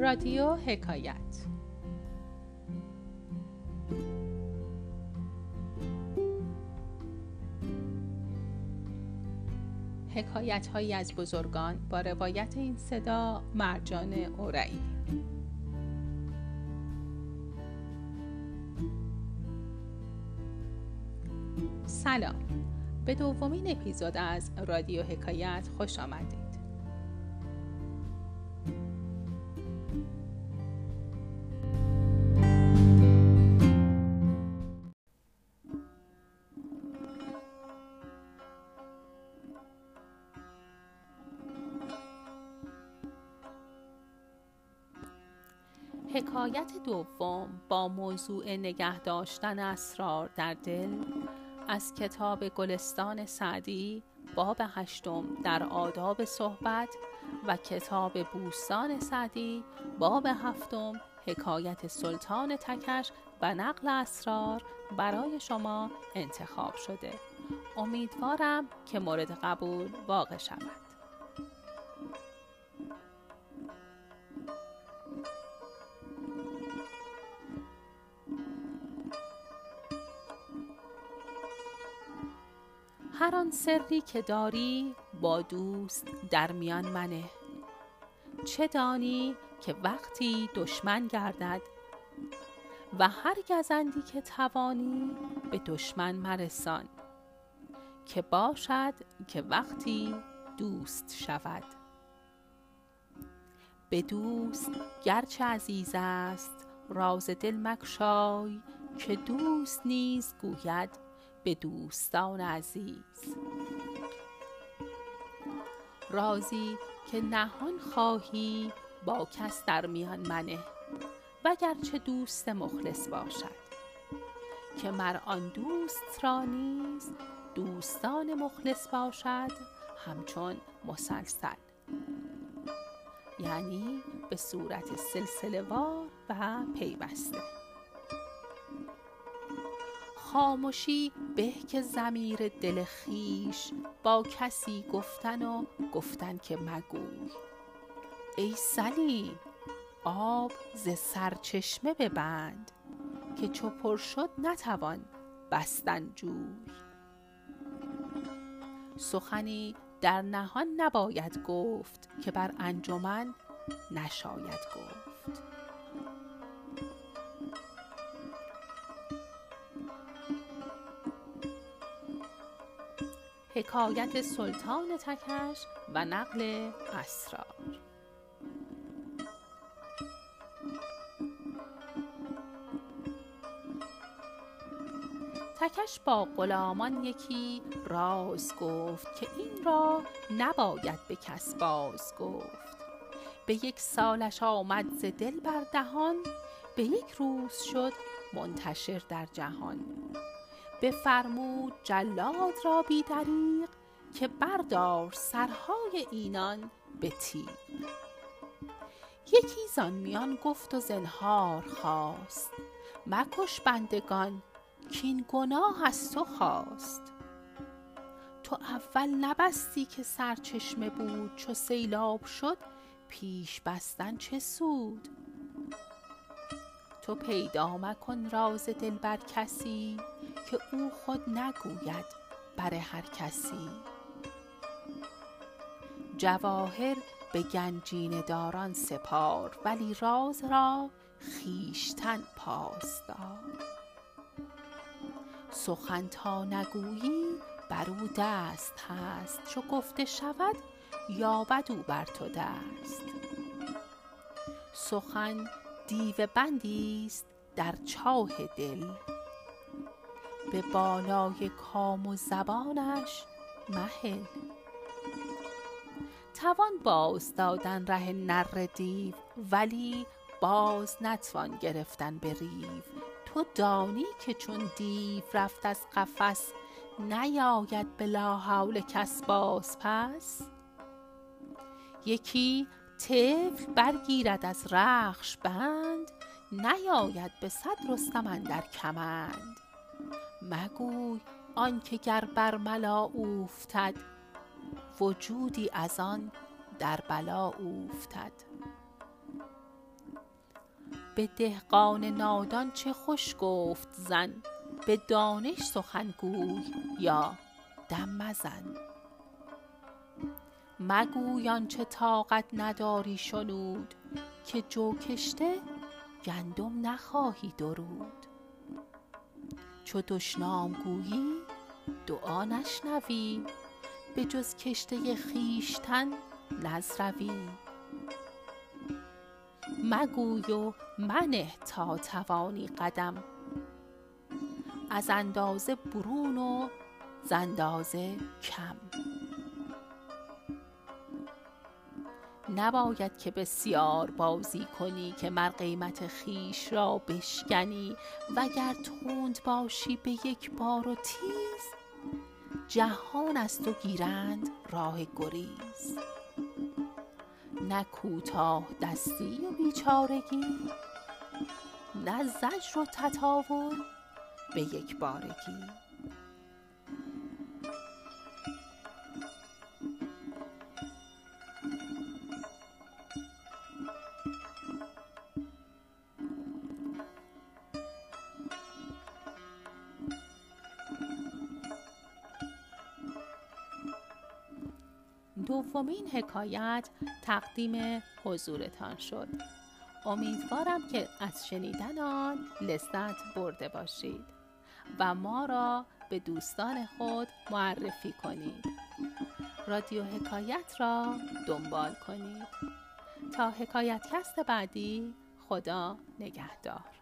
رادیو حکایت. حکایت هایی از بزرگان با روایت این صدا مرجان اورایی. سلام. به دومین اپیزود از رادیو حکایت خوش آمدید. حکایت دوم با موضوع نگه داشتن اسرار در دل از کتاب گلستان سعدی باب هشتم در آداب صحبت و کتاب بوستان سعدی باب هفتم حکایت سلطان تکش و نقل اسرار برای شما انتخاب شده. امیدوارم که مورد قبول واقع شود. هر آن سری که داری با دوست در میان منه. چه دانی که وقتی دشمن گردد و هر گزندی که توانی به دشمن مرسان که باشد که وقتی دوست شود. به دوست گرچه عزیز است راز دل مگشای که دوست نیز گوید به دوستان عزیز. رازی که نهان خواهی با کس در میان منه وگرچه دوست مخلص باشد. که مر آن دوست را نیز دوستان مخلص باشد همچون مسلسل. یعنی به صورت سلسله وار و پیوسته. خاموشی به که زمیر دل خیش با کسی گفتن و گفتن که مگوی. ای سلی آب ز سرچشمه ببند که چو پر شد نتوان بستن جوی. سخنی در نهان نباید گفت که بر انجمن نشاید گفت. حکایت سلطان تکش و نقل اسرار. تکش با غلامان یکی راز گفت که این را نباید به کس باز گفت. به یک سالش آمد ز دل بر دهان به یک روز شد منتشر در جهان. بفرمود جلاد را بی دریغ که بردار سرهای اینان به تیغ. یکی زان میان گفت و زنهار خواست مکش بندگان کین گناه از تو خواست. تو اول نبستی که سرچشمه بود چو سیلاب شد پیش بستن چه سود؟ تو پیدا مکن راز دل بر کسی که او خود نگوید بر هر کسی. جواهر به گنجینه داران سپار ولی راز را خویشتن پاس دار سخن تا نگویی بر او دست هست چو گفته شود یابد او بر تو دست. سخن دیو بندی است در چاه دل. به بالای کام و زبانش مهل توان باز دادن ره نره دیو ولی باز نتوان گرفتن به ریو. تو دانی که چون دیو رفت از قفس نیاید به لاحول کس باز پس. یکی طفل برگیرد از رخش بند نیاید به صد رستم اندر کمند. مگوی آنکه گر بر ملا اوفتد وجودی از آن در بلا اوفتد. به دهقان نادان چه خوش گفت زن به دانش سخنگوی یا دم مزن. مگوی چه طاقت نداری شنود که جو کشته گندم نخواهی درود. چو دشنام گویی دعا نشنوی. به جز کشته خویشتن نزروی مگوی و منه تا توانی قدم. از اندازه برون و ز اندازه کم. نباید که بسیار بازی کنی که مر قیمت خویش را بشکنی وگر تند باشی به یک بار و تیز. جهان از تو گیرند راه گریز. نه کوتاه دستی و بیچارگی نه زجر و تطاول به یک بارگی. دومین حکایت تقدیم حضورتان شد. امیدوارم که از شنیدن آن لذت برده باشید و ما را به دوستان خود معرفی کنید. رادیو حکایت را دنبال کنید. تا حکایت کست بعدی خدا نگهدار.